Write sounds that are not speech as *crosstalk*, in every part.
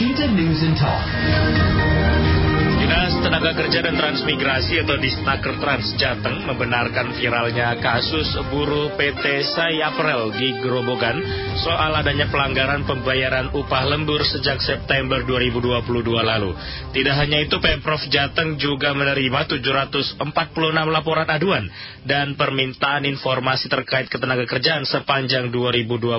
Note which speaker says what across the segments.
Speaker 1: Washington News and Talk.
Speaker 2: Tenaga Kerja dan Transmigrasi atau Disnaker Trans Jateng membenarkan viralnya kasus buruh PT Sayaprel di Grobogan soal adanya pelanggaran pembayaran upah lembur sejak September 2022 lalu. Tidak hanya itu, Pemprov Jateng juga menerima 746 laporan aduan dan permintaan informasi terkait ketenaga kerjaan sepanjang 2022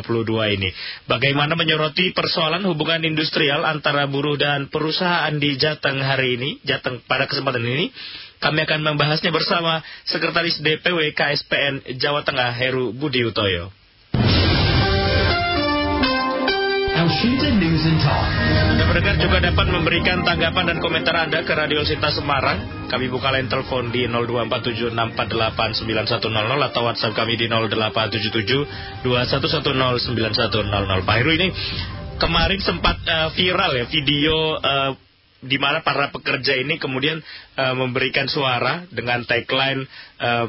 Speaker 2: ini. Bagaimana menyoroti persoalan hubungan industrial antara buruh dan perusahaan di Jateng hari ini? Jateng pada kesempatan ini kami akan membahasnya bersama Sekretaris DPW KSPN Jawa Tengah Heru Budi Utoyo. Anda pendengar juga dapat memberikan tanggapan dan komentar Anda ke Radio Sinta Semarang. Kami buka line telepon di 02476489100 atau WhatsApp kami di 087721109100. Pak Heru ini kemarin sempat uh, viral ya video uh, di mana para pekerja ini kemudian uh, memberikan suara dengan tagline uh,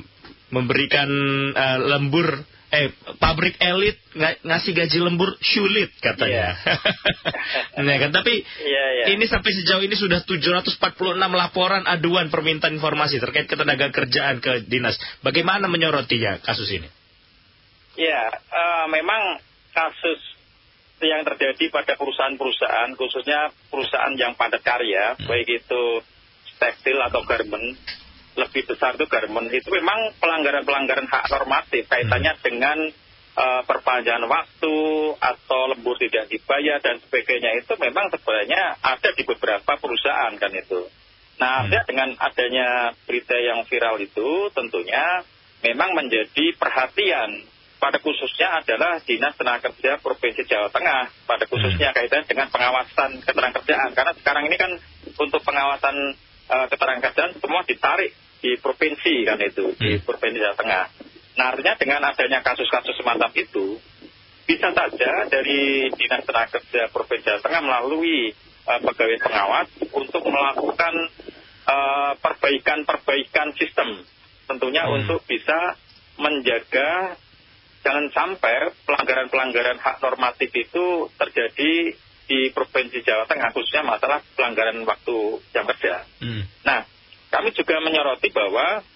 Speaker 2: memberikan uh, lembur eh pabrik elit ng ngasih gaji lembur sulit katanya. Yeah. *laughs* nah, kan tapi yeah, yeah. ini sampai sejauh ini sudah 746 laporan aduan permintaan informasi terkait ketenaga kerjaan ke dinas. Bagaimana menyorotinya kasus ini?
Speaker 3: Ya, uh, memang kasus yang terjadi pada perusahaan-perusahaan, khususnya perusahaan yang padat karya, hmm. baik itu tekstil atau garment, lebih besar itu garment, itu memang pelanggaran-pelanggaran hak normatif kaitannya hmm. dengan uh, perpanjangan waktu atau lembur tidak dibayar dan sebagainya itu memang sebenarnya ada di beberapa perusahaan kan itu. Nah, hmm. dengan adanya berita yang viral itu tentunya memang menjadi perhatian pada khususnya adalah Dinas Tenaga Kerja Provinsi Jawa Tengah, pada khususnya hmm. kaitan dengan pengawasan ketenagakerjaan. Karena sekarang ini kan untuk pengawasan uh, ketenagakerjaan semua ditarik di provinsi kan itu, di hmm. Provinsi Jawa Tengah. Nah artinya dengan adanya kasus-kasus semacam itu, bisa saja dari Dinas Tenaga Kerja Provinsi Jawa Tengah melalui uh, pegawai pengawas untuk melakukan eh, perbaikan-perbaikan sistem, tentunya hmm. untuk bisa menjaga jangan sampai pelanggaran-pelanggaran hak normatif itu terjadi di Provinsi Jawa Tengah, khususnya masalah pelanggaran waktu jam kerja. Hmm. Nah, kami juga menyoroti bahwa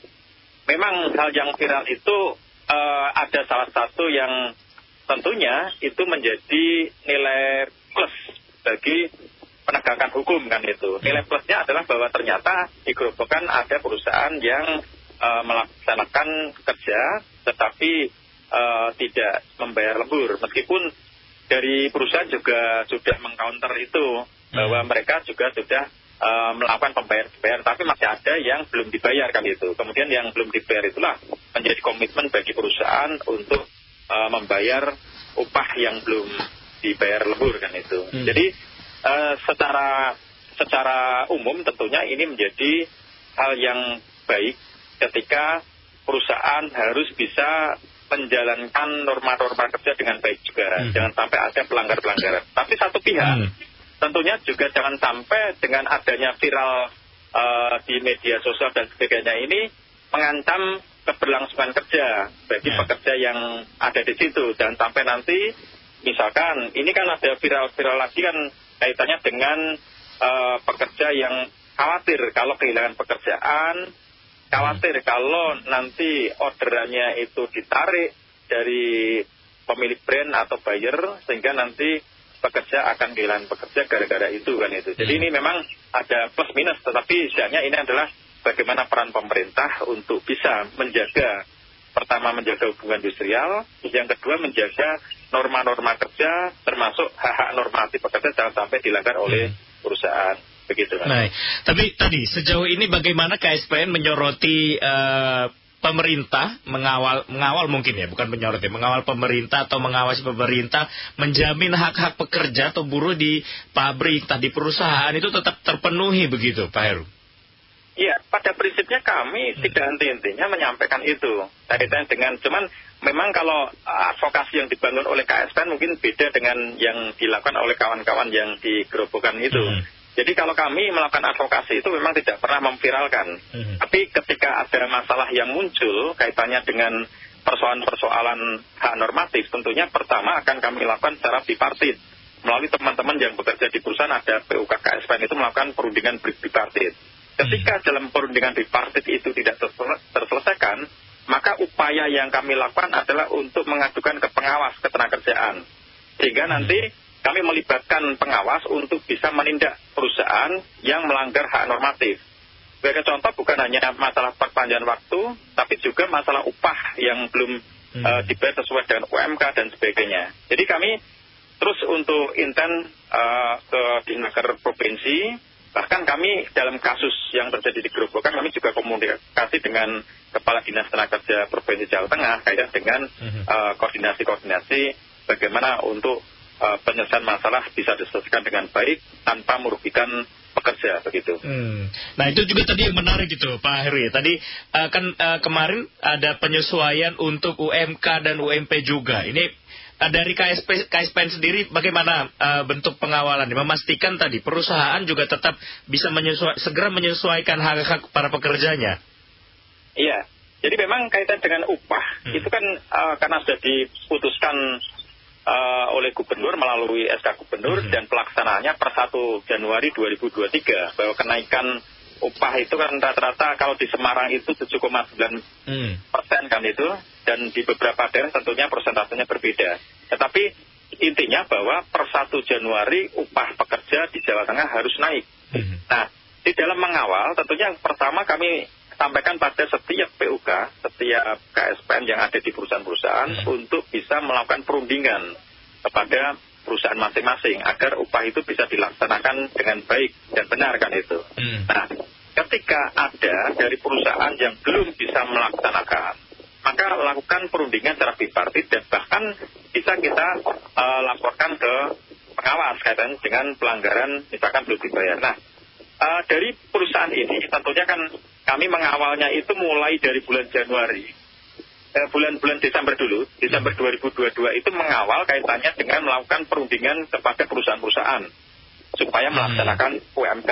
Speaker 3: memang hal yang viral itu uh, ada salah satu yang tentunya itu menjadi nilai plus bagi penegakan hukum kan itu. Hmm. Nilai plusnya adalah bahwa ternyata di Gerobokan ada perusahaan yang uh, melaksanakan kerja tetapi uh, tidak membayar lembur. Meskipun dari perusahaan juga sudah mengcounter itu hmm. bahwa mereka juga sudah uh, melakukan pembayar-pembayar, tapi masih ada yang belum dibayar kan itu. Kemudian yang belum dibayar itulah menjadi komitmen bagi perusahaan untuk uh, membayar upah yang belum dibayar lembur kan itu. Hmm. Jadi uh, secara secara umum tentunya ini menjadi hal yang baik ketika perusahaan harus bisa menjalankan norma-norma kerja dengan baik juga. Hmm. Jangan sampai ada pelanggar-pelanggaran. Tapi satu pihak, hmm. tentunya juga jangan sampai dengan adanya viral uh, di media sosial dan sebagainya ini mengancam keberlangsungan kerja bagi hmm. pekerja yang ada di situ. Dan sampai nanti, misalkan, ini kan ada viral-viral lagi kan kaitannya dengan uh, pekerja yang khawatir kalau kehilangan pekerjaan, Khawatir kalau nanti orderannya itu ditarik dari pemilik brand atau buyer sehingga nanti pekerja akan kehilangan pekerja gara-gara itu kan itu. Jadi hmm. ini memang ada plus minus tetapi sebenarnya ini adalah bagaimana peran pemerintah untuk bisa menjaga pertama menjaga hubungan industrial, yang kedua menjaga norma-norma kerja termasuk hak-hak normatif pekerja jangan sampai dilanggar oleh hmm. perusahaan begitu.
Speaker 2: Nah, tapi tadi sejauh ini bagaimana KSPN menyoroti uh, pemerintah mengawal mengawal mungkin ya bukan menyoroti mengawal pemerintah atau mengawasi pemerintah menjamin hak-hak pekerja atau buruh di pabrik tadi perusahaan itu tetap terpenuhi begitu Pak Heru.
Speaker 3: Iya, pada prinsipnya kami hmm. tidak henti-hentinya menyampaikan itu kaitan dengan cuman memang kalau advokasi yang dibangun oleh KSPN mungkin beda dengan yang dilakukan oleh kawan-kawan yang digerobokan itu. Hmm. Jadi kalau kami melakukan advokasi itu memang tidak pernah memviralkan. Hmm. Tapi ketika ada masalah yang muncul kaitannya dengan persoalan-persoalan hak normatif, tentunya pertama akan kami lakukan secara bipartit melalui teman-teman yang bekerja di perusahaan ada PUK KSPN itu melakukan perundingan bipartit. Ketika hmm. dalam perundingan bipartit itu tidak terselesaikan, maka upaya yang kami lakukan adalah untuk mengajukan ke pengawas ketenagakerjaan. Sehingga hmm. nanti kami melibatkan pengawas untuk bisa menindak perusahaan yang melanggar hak normatif. Sebagai contoh bukan hanya masalah perpanjangan waktu, tapi juga masalah upah yang belum hmm. uh, dibayar sesuai dengan UMK dan sebagainya. Jadi kami terus untuk intent uh, ke Dinaker Provinsi, bahkan kami dalam kasus yang terjadi di Gerobokan, kami juga komunikasi dengan Kepala Dinas Tenaga Kerja Provinsi Jawa Tengah kaitan dengan hmm. uh, koordinasi-koordinasi bagaimana untuk uh, penyelesaian masalah bisa diselesaikan dengan baik tanpa merugikan pekerja begitu. Hmm.
Speaker 2: Nah itu juga tadi yang menarik gitu Pak Heri. Tadi uh, kan uh, kemarin ada penyesuaian untuk UMK dan UMP juga. Ini uh, dari KSP KSPN sendiri bagaimana uh, bentuk pengawalan? Memastikan tadi perusahaan juga tetap bisa menyesua segera menyesuaikan hak-hak para pekerjanya.
Speaker 3: Iya. Jadi memang kaitan dengan upah hmm. itu kan uh, karena sudah diputuskan uh, oleh gubernur melalui SK gubernur hmm. dan pelaksanaannya per 1 Januari 2023 bahwa kenaikan upah itu kan rata-rata kalau di Semarang itu 7,9 hmm. persen kan itu dan di beberapa daerah tentunya persentasenya berbeda. Tetapi intinya bahwa per 1 Januari upah pekerja di Jawa Tengah harus naik. Hmm. Nah, di dalam mengawal tentunya yang pertama kami sampaikan pada setiap PUK, setiap KSPN yang ada di perusahaan-perusahaan hmm. untuk bisa melakukan perundingan kepada perusahaan masing-masing agar upah itu bisa dilaksanakan dengan baik dan benar kan itu. Hmm. Nah, ketika ada dari perusahaan yang belum bisa melaksanakan, maka lakukan perundingan secara bipartit dan bahkan bisa kita uh, laporkan ke pengawas kaitan dengan pelanggaran misalkan belum dibayar. Nah, uh, dari perusahaan ini tentunya kan kami mengawalnya itu mulai dari bulan Januari. Eh, bulan-bulan Desember dulu, Desember 2022 hmm. itu mengawal kaitannya dengan melakukan perundingan kepada perusahaan-perusahaan supaya hmm. melaksanakan UMK,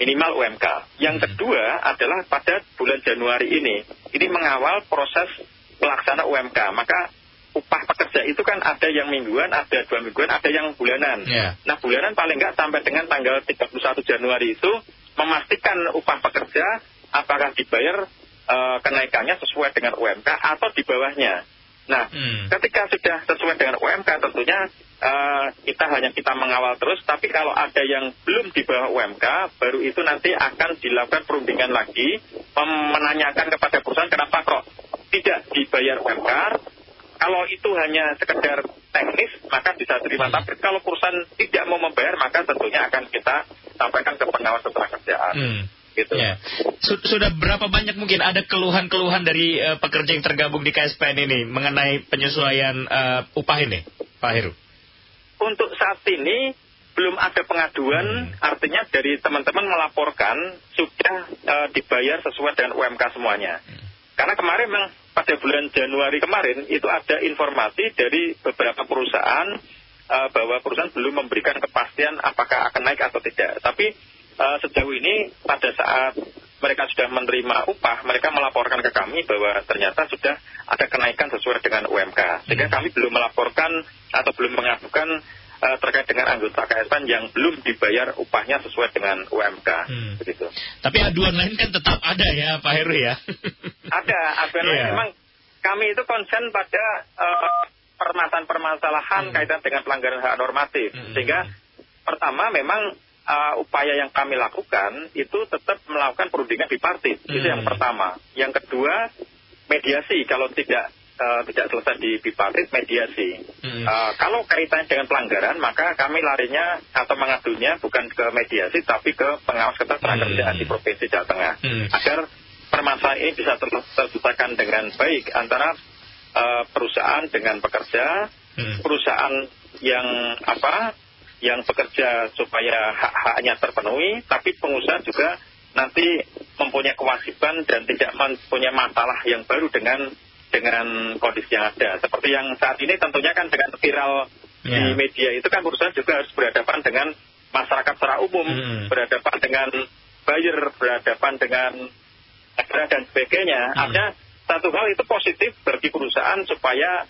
Speaker 3: minimal UMK. Yang hmm. kedua adalah pada bulan Januari ini, ini mengawal proses pelaksana UMK. Maka upah pekerja itu kan ada yang mingguan, ada dua mingguan, ada yang bulanan. Yeah. Nah bulanan paling nggak sampai dengan tanggal 31 Januari itu memastikan upah pekerja apakah dibayar uh, kenaikannya sesuai dengan UMK atau di bawahnya. Nah, hmm. ketika sudah sesuai dengan UMK tentunya uh, kita hanya kita mengawal terus, tapi kalau ada yang belum di bawah UMK, baru itu nanti akan dilakukan perundingan lagi, menanyakan kepada perusahaan kenapa kok tidak dibayar UMK, kalau itu hanya sekedar teknis, maka bisa terima. Hmm. Tapi kalau perusahaan tidak mau membayar, maka tentunya akan kita sampaikan ke pengawas setelah kerjaan. Hmm. Gitu. Ya.
Speaker 2: Sudah berapa banyak mungkin ada keluhan-keluhan dari uh, pekerja yang tergabung di KSPN ini mengenai penyesuaian uh, upah ini, Pak Heru?
Speaker 3: Untuk saat ini belum ada pengaduan, hmm. artinya dari teman-teman melaporkan sudah uh, dibayar sesuai dengan UMK semuanya. Hmm. Karena kemarin memang pada bulan Januari kemarin itu ada informasi dari beberapa perusahaan uh, bahwa perusahaan belum memberikan kepastian apakah akan naik atau tidak. Tapi uh, sejauh ini pada saat mereka sudah menerima upah, mereka melaporkan ke kami bahwa ternyata sudah ada kenaikan sesuai dengan UMK. Sehingga hmm. kami belum melaporkan atau belum mengadukan uh, terkait dengan anggota KSN yang belum dibayar upahnya sesuai dengan UMK. Hmm. Begitu.
Speaker 2: Tapi aduan lain kan tetap ada ya Pak Heru ya?
Speaker 3: ada, aduan yeah. lain iya. memang kami itu konsen pada uh, permasalahan-permasalahan hmm. kaitan dengan pelanggaran hak normatif. Hmm. Sehingga pertama memang uh, upaya yang kami lakukan itu tetap melakukan perundingan bipartit. Hmm. Itu yang pertama. Yang kedua, mediasi kalau tidak uh, tidak selesai di bipartit mediasi. Hmm. Uh, kalau kaitannya dengan pelanggaran, maka kami larinya atau mengadunya bukan ke mediasi tapi ke pengawas ketenagakerjaan hmm. di Provinsi Jawa Tengah. Hmm. Agar permasalahan ini bisa ter terselesaikan dengan baik antara uh, perusahaan dengan pekerja, hmm. perusahaan yang apa yang bekerja supaya hak-haknya terpenuhi, tapi pengusaha juga nanti mempunyai kewajiban dan tidak mempunyai masalah yang baru dengan dengan kondisi yang ada. Seperti yang saat ini tentunya kan dengan viral yeah. di ya. media itu kan perusahaan juga harus berhadapan dengan masyarakat secara umum, hmm. berhadapan dengan buyer, berhadapan dengan negara dan sebagainya. Hmm. Ada satu hal itu positif bagi perusahaan supaya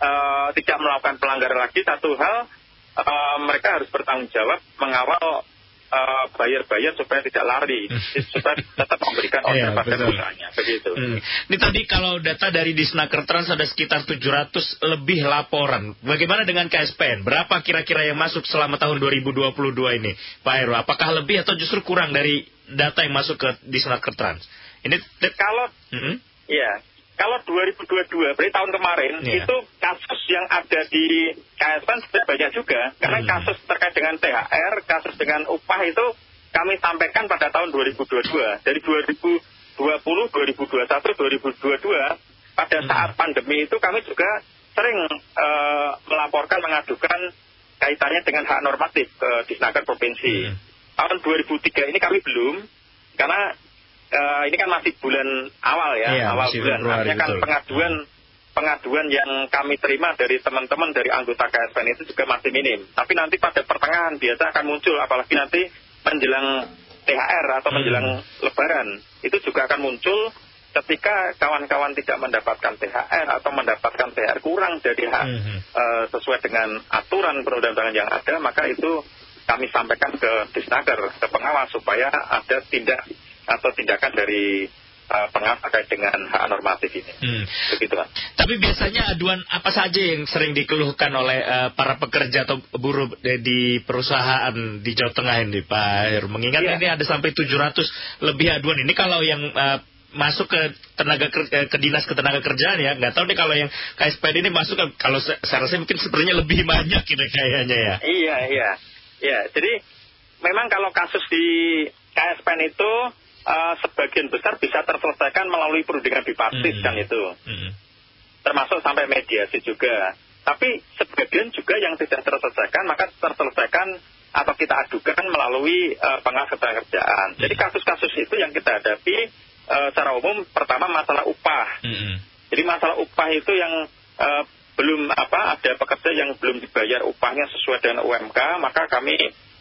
Speaker 3: uh, tidak melakukan pelanggaran lagi. Satu hal uh, mereka harus bertanggung jawab mengawal uh, bayar-bayar supaya tidak lari, *laughs* supaya tetap memberikan order iya, pada perusahaannya. Begitu. Hmm.
Speaker 2: Ini tadi kalau data dari Disnaker Trans ada sekitar 700 lebih laporan. Bagaimana dengan KSPN? Berapa kira-kira yang masuk selama tahun 2022 ini, Pak Heru? Apakah lebih atau justru kurang dari data yang masuk ke Disnaker Trans?
Speaker 3: Ini kalau -hmm. Ya kalau 2022 berarti tahun kemarin yeah. itu kasus yang ada di KSN sudah banyak juga karena hmm. kasus terkait dengan THR, kasus dengan upah itu kami sampaikan pada tahun 2022 dari 2020, 2021, 2022 pada hmm. saat pandemi itu kami juga sering uh, melaporkan mengadukan kaitannya dengan hak normatif ke Disnaker Provinsi. Hmm. Tahun 2003 ini kami belum karena uh, ini kan masih bulan awal ya, iya, awal bulan. Artinya kan betul. pengaduan pengaduan yang kami terima dari teman-teman dari anggota KSPN itu juga masih minim. Tapi nanti pada pertengahan biasa akan muncul, apalagi nanti menjelang THR atau menjelang hmm. Lebaran itu juga akan muncul ketika kawan-kawan tidak mendapatkan THR atau mendapatkan THR kurang dari hak hmm. uh, sesuai dengan aturan perundang-undangan yang ada, maka itu kami sampaikan ke Disnaker, ke pengawas supaya ada tindak atau tindakan dari uh, pengawas terkait dengan hak normatif ini. Hmm.
Speaker 2: Begitu, Pak. Tapi biasanya aduan apa saja yang sering dikeluhkan oleh uh, para pekerja atau buruh di perusahaan di Jawa Tengah ini, Pak Mengingat ya. ini ada sampai 700 lebih aduan. Ini kalau yang uh, masuk ke tenaga ke, ke dinas ketenaga kerjaan ya nggak tahu nih kalau yang KSPD ini masuk ke, kalau saya rasa mungkin sebenarnya lebih *laughs* banyak gitu kayaknya ya
Speaker 3: iya iya ya jadi memang kalau kasus di KSPN itu uh, sebagian besar bisa terselesaikan melalui perundingan bipartit hmm. kan itu. Hmm. Termasuk sampai mediasi juga. Tapi sebagian juga yang tidak terselesaikan maka terselesaikan atau kita adukan melalui uh, pengawas kerjaan. Hmm. Jadi kasus-kasus itu yang kita hadapi uh, secara umum pertama masalah upah. Hmm. Jadi masalah upah itu yang uh, belum apa ada pekerja yang belum dibayar upahnya sesuai dengan UMK maka kami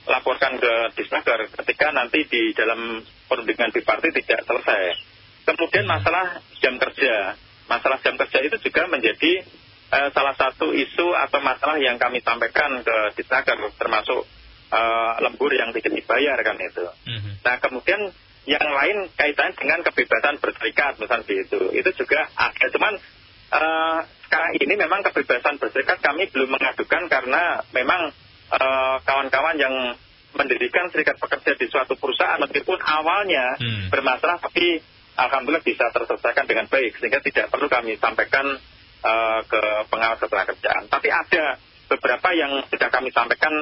Speaker 3: laporkan ke Disnaker ketika nanti di dalam perundingan bipartit tidak selesai. Kemudian masalah jam kerja. Masalah jam kerja itu juga menjadi uh, salah satu isu atau masalah yang kami sampaikan ke Disnaker termasuk uh, lembur yang tidak dibayar kan itu. Mm-hmm. Nah kemudian yang lain kaitannya dengan kebebasan berserikat misalnya itu. Itu juga ada. Cuman uh, sekarang ini memang kebebasan berserikat kami belum mengadukan karena memang kawan-kawan uh, yang mendirikan serikat pekerja di suatu perusahaan meskipun awalnya hmm. bermasalah tapi alhamdulillah bisa terselesaikan dengan baik sehingga tidak perlu kami sampaikan uh, ke pengawas ketenaga kerjaan. Tapi ada beberapa yang sudah kami sampaikan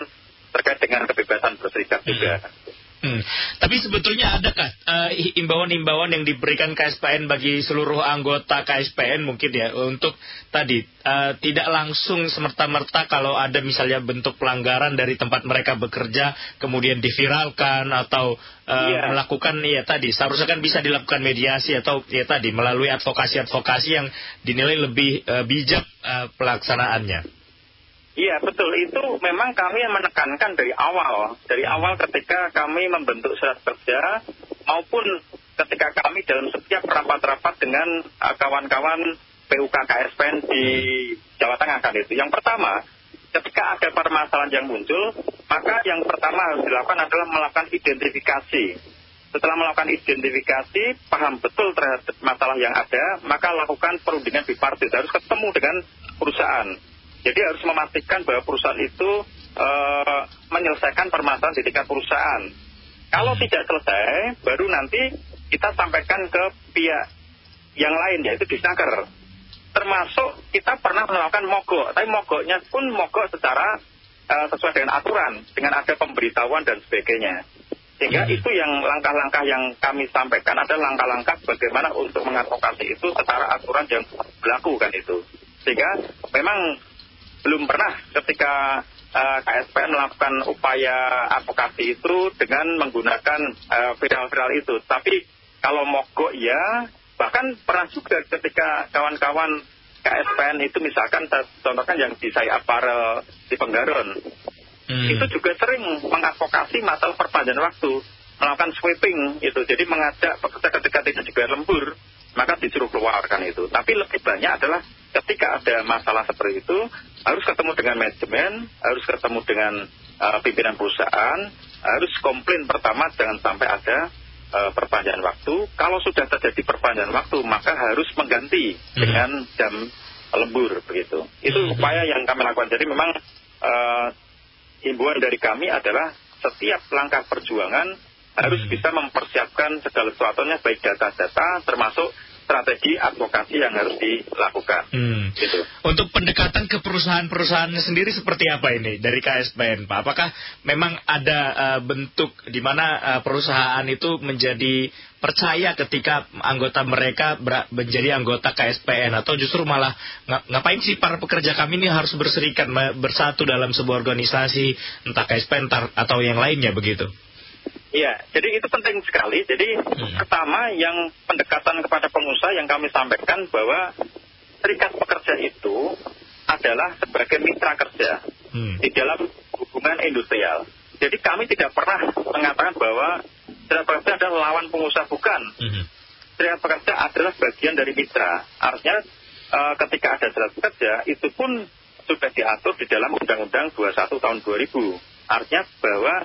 Speaker 3: terkait dengan kebebasan berserikat juga. Hmm.
Speaker 2: Hmm. Tapi sebetulnya adakah uh, imbauan-imbauan yang diberikan KSPN bagi seluruh anggota KSPN mungkin ya untuk tadi uh, tidak langsung semerta-merta kalau ada misalnya bentuk pelanggaran dari tempat mereka bekerja kemudian diviralkan atau uh, eh, yeah. melakukan ya tadi seharusnya kan bisa dilakukan mediasi atau ya tadi melalui advokasi-advokasi yang dinilai lebih uh, bijak uh, pelaksanaannya.
Speaker 3: Iya betul itu memang kami yang menekankan dari awal dari awal ketika kami membentuk surat kerja maupun ketika kami dalam setiap rapat-rapat dengan uh, kawan-kawan PUK KSPN di Jawa Tengah kan itu. Yang pertama ketika ada permasalahan yang muncul maka yang pertama harus dilakukan adalah melakukan identifikasi. Setelah melakukan identifikasi, paham betul terhadap masalah yang ada, maka lakukan perundingan bipartit. Harus ketemu dengan perusahaan jadi harus memastikan bahwa perusahaan itu uh, menyelesaikan permasalahan di tingkat perusahaan. Kalau hmm. tidak selesai, baru nanti kita sampaikan ke pihak yang lain, yaitu disnaker. Termasuk kita pernah melakukan mogok, tapi mogoknya pun mogok secara uh, sesuai dengan aturan, dengan ada pemberitahuan dan sebagainya. Sehingga hmm. itu yang langkah-langkah yang kami sampaikan adalah langkah-langkah bagaimana untuk mengadvokasi itu secara aturan yang berlaku kan itu. Sehingga memang belum pernah ketika uh, eh, KSPN melakukan upaya advokasi itu dengan menggunakan uh, viral-viral itu. Tapi kalau mogok ya, bahkan pernah juga ketika kawan-kawan KSPN itu misalkan contohkan yang di saya aparel di Penggaron, hmm. itu juga sering mengadvokasi masalah perpanjangan waktu, melakukan sweeping itu. Jadi mengajak pekerja ketika tidak dibayar lembur, maka disuruh keluarkan itu. Tapi lebih banyak adalah ketika ada masalah seperti itu harus ketemu dengan manajemen, harus ketemu dengan uh, pimpinan perusahaan, harus komplain pertama jangan sampai ada uh, perpanjangan waktu. Kalau sudah terjadi perpanjangan waktu, maka harus mengganti hmm. dengan jam lembur begitu. Itu hmm. upaya yang kami lakukan. Jadi memang uh, himbauan dari kami adalah setiap langkah perjuangan harus hmm. bisa mempersiapkan segala sesuatunya baik data-data termasuk strategi advokasi yang harus dilakukan. Hmm. Gitu.
Speaker 2: Untuk pendekatan ke perusahaan-perusahaan sendiri seperti apa ini dari KSPN, Pak? Apakah memang ada uh, bentuk di mana uh, perusahaan itu menjadi percaya ketika anggota mereka menjadi anggota KSPN atau justru malah ng ngapain sih para pekerja kami ini harus berserikat bersatu dalam sebuah organisasi entah KSPN atau yang lainnya begitu?
Speaker 3: Iya, jadi itu penting sekali. Jadi hmm. pertama yang pendekatan kepada pengusaha yang kami sampaikan bahwa serikat pekerja itu adalah sebagai mitra kerja hmm. di dalam hubungan industrial. Jadi kami tidak pernah mengatakan bahwa serikat pekerja adalah lawan pengusaha, bukan. Hmm. Serikat pekerja adalah bagian dari mitra. Artinya uh, ketika ada serikat pekerja itu pun sudah diatur di dalam Undang-Undang 21 tahun 2000. Artinya bahwa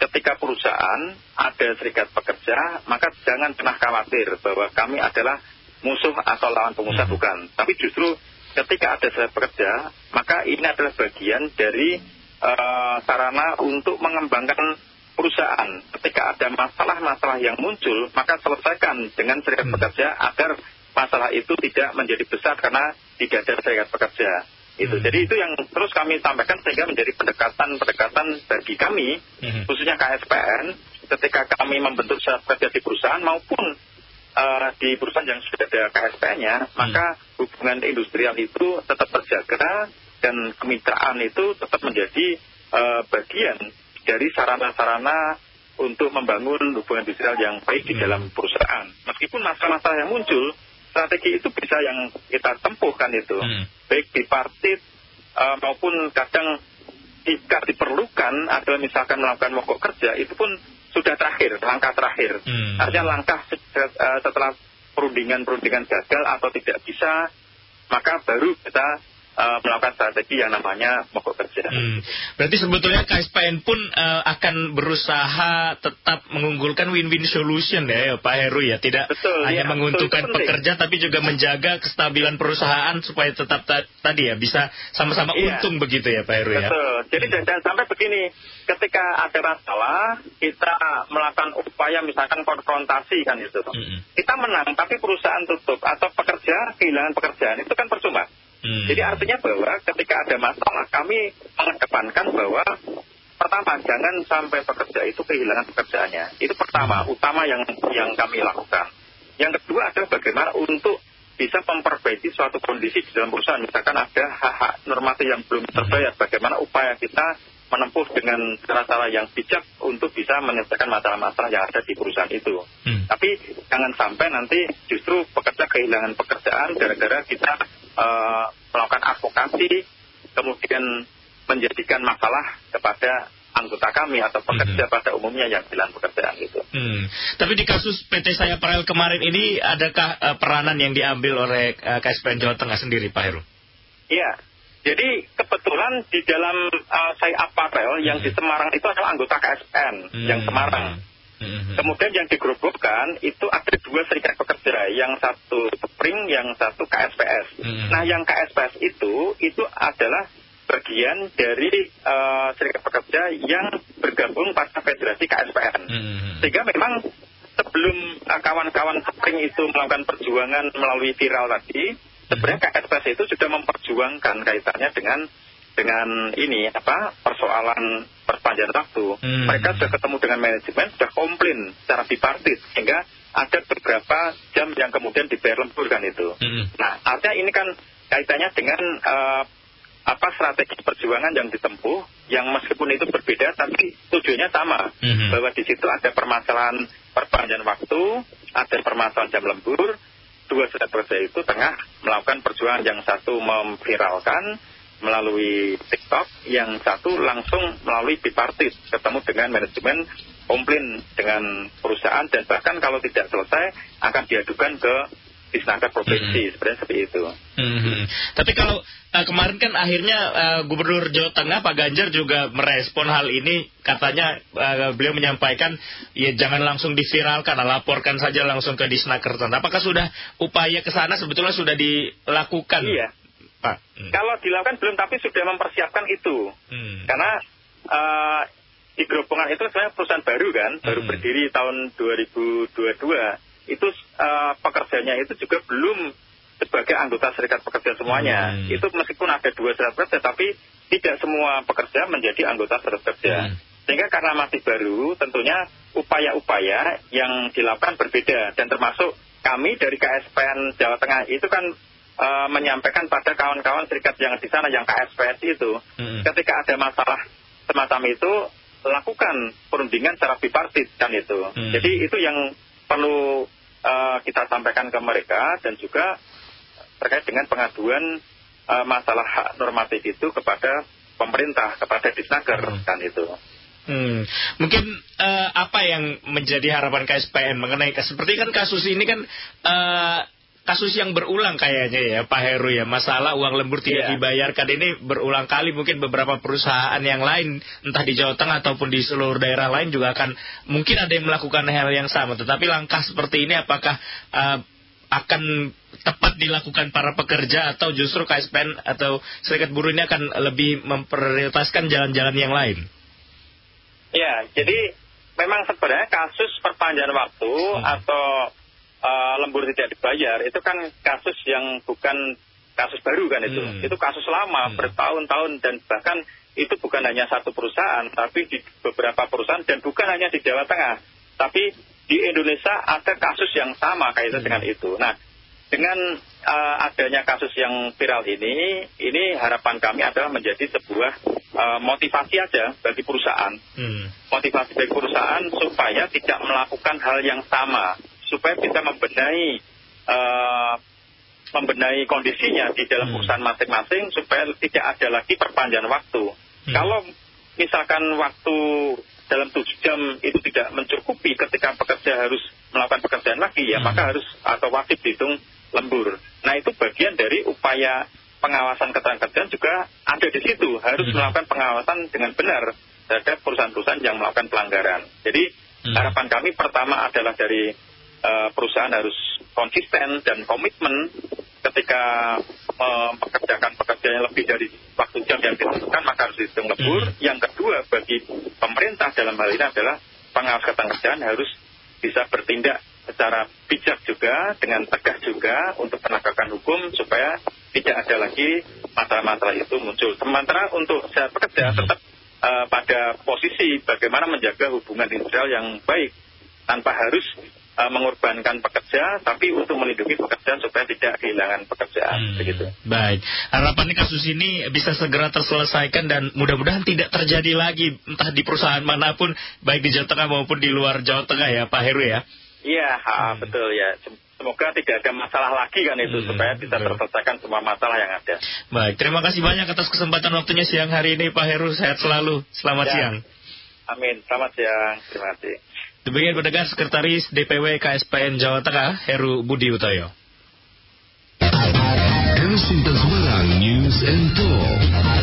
Speaker 3: ketika perusahaan ada serikat pekerja, maka jangan pernah khawatir bahwa kami adalah musuh atau lawan pengusaha, hmm. bukan. Tapi justru ketika ada serikat pekerja, maka ini adalah bagian dari uh, sarana untuk mengembangkan perusahaan. Ketika ada masalah-masalah yang muncul, maka selesaikan dengan serikat hmm. pekerja agar masalah itu tidak menjadi besar karena tidak ada serikat pekerja. Itu. Hmm. Jadi itu yang terus kami sampaikan sehingga menjadi pendekatan-pendekatan bagi kami, hmm. khususnya KSPN, ketika kami membentuk surat kerja di perusahaan maupun uh, di perusahaan yang sudah ada KSPN-nya, hmm. maka hubungan industrial itu tetap terjaga dan kemitraan itu tetap menjadi uh, bagian dari sarana-sarana untuk membangun hubungan industrial yang baik di hmm. dalam perusahaan. Meskipun masalah-masalah yang muncul, strategi itu bisa yang kita tempuh kan itu. Hmm. Baik bipartit uh, maupun kadang jika diperlukan atau misalkan melakukan mogok kerja itu pun sudah terakhir, langkah terakhir. Hmm. Artinya langkah setelah perundingan-perundingan gagal atau tidak bisa, maka baru kita uh, melakukan strategi yang namanya mogok kerja. Hmm.
Speaker 2: Berarti sebetulnya KSPN pun uh, akan berusaha tetap mengunggulkan win-win solution ya, ya Pak Heru ya, tidak betul, hanya ya, menguntungkan betul, pekerja tapi juga menjaga kestabilan perusahaan supaya tetap ta tadi ya bisa sama-sama iya. untung begitu ya Pak Heru
Speaker 3: ya. Betul. Jadi hmm. jangan sampai begini, ketika ada masalah kita melakukan upaya misalkan konfrontasi kan itu, hmm. kita menang tapi perusahaan tutup atau pekerja kehilangan pekerjaan itu kan percuma. Hmm. Jadi artinya bahwa ketika ada masalah kami mengedepankan bahwa pertama jangan sampai pekerja itu kehilangan pekerjaannya. Itu pertama, hmm. utama yang yang kami lakukan. Yang kedua adalah bagaimana untuk bisa memperbaiki suatu kondisi di dalam perusahaan. Misalkan ada hak-hak normatif yang belum terbayar, bagaimana upaya kita menempuh dengan cara-cara yang bijak untuk bisa menyelesaikan masalah-masalah yang ada di perusahaan itu. Hmm. Tapi jangan sampai nanti justru pekerja kehilangan pekerjaan gara-gara kita uh, melakukan advokasi, kemudian menjadikan masalah kepada anggota kami atau pekerja hmm. pada umumnya yang bilang pekerjaan itu.
Speaker 2: Hmm. Tapi di kasus PT Saya Parel kemarin ini adakah uh, peranan yang diambil oleh uh, KSPN Jawa Tengah sendiri Pak Heru?
Speaker 3: Iya, jadi kebetulan di dalam uh, Saya Aparel yang di hmm. Semarang itu adalah anggota KSPN hmm. yang Semarang. Hmm. Kemudian yang digerobokkan itu ada dua serikat pekerja, yang satu Spring, yang satu KSPS. Hmm. Nah, yang KSPS itu itu adalah bagian dari uh, serikat pekerja yang bergabung pada federasi KSPN. Hmm. Sehingga memang sebelum eh, kawan-kawan uh, Spring itu melakukan perjuangan melalui viral tadi, sebenarnya hmm. KSPS itu sudah memperjuangkan kaitannya dengan dengan ini apa persoalan perpanjangan waktu. Hmm. Mereka sudah ketemu dengan manajemen, sudah komplain secara bipartit sehingga ada beberapa jam yang kemudian dibayar lembur kan itu. Hmm. Nah, artinya ini kan kaitannya dengan uh, apa strategi perjuangan yang ditempuh yang meskipun itu berbeda tapi tujuannya sama hmm. bahwa di situ ada permasalahan perpanjangan waktu, ada permasalahan jam lembur, dua serikat pekerja itu tengah melakukan perjuangan yang satu memviralkan melalui TikTok, yang satu langsung melalui bipartit, ketemu dengan manajemen, komplain dengan perusahaan, dan bahkan kalau tidak selesai akan diadukan ke disnaker provinsi, hmm. sebenarnya seperti itu.
Speaker 2: Hmm. Tapi kalau uh, kemarin kan akhirnya uh, Gubernur Jawa Tengah Pak Ganjar juga merespon hal ini, katanya uh, beliau menyampaikan ya jangan langsung diviralkan, laporkan saja langsung ke Disnaker. Apakah sudah upaya ke sana sebetulnya sudah dilakukan?
Speaker 3: Iya. Pak. Hmm. Kalau dilakukan belum, tapi sudah mempersiapkan itu. Hmm. Karena uh, di Gerobongan itu sebenarnya perusahaan baru kan, hmm. baru berdiri tahun 2022. Itu uh, pekerjanya itu juga belum sebagai anggota serikat pekerja semuanya. Hmm. Itu meskipun ada dua serikat pekerja, tapi tidak semua pekerja menjadi anggota serikat pekerja. Hmm. Sehingga karena masih baru, tentunya upaya-upaya yang dilakukan berbeda. Dan termasuk kami dari KSPN Jawa Tengah itu kan uh, menyampaikan pada kawan-kawan serikat yang di sana yang KSPS itu, hmm. ketika ada masalah semacam itu lakukan perundingan secara bipartit kan itu. Hmm. Jadi itu yang perlu uh, kita sampaikan ke mereka dan juga terkait dengan pengaduan uh, masalah hak normatif itu kepada pemerintah, kepada Disnaker hmm. kan itu.
Speaker 2: Hmm. Mungkin uh, apa yang menjadi harapan KSPN mengenai seperti kan kasus ini kan uh, kasus yang berulang kayaknya ya Pak Heru ya masalah uang lembur tidak yeah. dibayarkan ini berulang kali mungkin beberapa perusahaan yang lain entah di Jawa Tengah ataupun di seluruh daerah lain juga akan mungkin ada yang melakukan hal yang sama tetapi langkah seperti ini apakah uh, akan tepat dilakukan para pekerja atau justru KSPN atau serikat buruh ini akan lebih memprioritaskan jalan-jalan yang lain?
Speaker 3: Ya, jadi memang sebenarnya kasus perpanjangan waktu hmm. atau lembur tidak dibayar itu kan kasus yang bukan kasus baru kan itu. Hmm. Itu kasus lama hmm. bertahun-tahun dan bahkan itu bukan hanya satu perusahaan tapi di beberapa perusahaan dan bukan hanya di Jawa Tengah tapi di Indonesia ada kasus yang sama kaitan hmm. dengan itu. Nah, dengan uh, adanya kasus yang viral ini, ini harapan kami adalah menjadi sebuah uh, motivasi aja bagi perusahaan. Hmm. Motivasi bagi perusahaan supaya tidak melakukan hal yang sama supaya bisa membenahi uh, membenahi kondisinya di dalam hmm. perusahaan masing-masing supaya tidak ada lagi perpanjangan waktu. Hmm. Kalau misalkan waktu dalam tujuh jam itu tidak mencukupi ketika pekerja harus melakukan pekerjaan lagi ya hmm. maka harus atau wajib dihitung lembur. Nah itu bagian dari upaya pengawasan ketenaga kerjaan juga ada di situ harus hmm. melakukan pengawasan dengan benar terhadap perusahaan-perusahaan yang melakukan pelanggaran. Jadi hmm. harapan kami pertama adalah dari uh, perusahaan harus konsisten dan komitmen ketika mempekerjakan pekerjaan lebih dari waktu jam yang ditentukan maka harus dihitung lebur. Hmm. Yang kedua bagi pemerintah dalam hal ini adalah pengawas ketenagakerjaan harus bisa bertindak secara bijak juga dengan tegas juga untuk penegakan hukum supaya tidak ada lagi masalah-masalah itu muncul. Sementara untuk saya pekerja hmm. tetap uh, pada posisi bagaimana menjaga hubungan industrial yang baik tanpa harus uh, mengorbankan pekerja, tapi untuk melindungi pekerja supaya tidak kehilangan pekerjaan. Hmm, begitu.
Speaker 2: Baik, harapannya kasus ini bisa segera terselesaikan dan mudah-mudahan tidak terjadi lagi entah di perusahaan mana pun, baik di Jawa Tengah maupun di luar Jawa Tengah ya, Pak Heru ya.
Speaker 3: Iya, hmm. betul ya. Semoga tidak ada masalah lagi kan itu hmm, supaya bisa betul. terselesaikan semua masalah yang ada.
Speaker 2: Baik, terima kasih banyak atas kesempatan waktunya siang hari ini Pak Heru. Sehat selalu. Selamat ya. siang.
Speaker 3: Amin. Selamat siang. Terima kasih.
Speaker 2: Demikian pendengar Sekretaris DPW KSPN Jawa Tengah, Heru Budi Utoyo. News and Talk.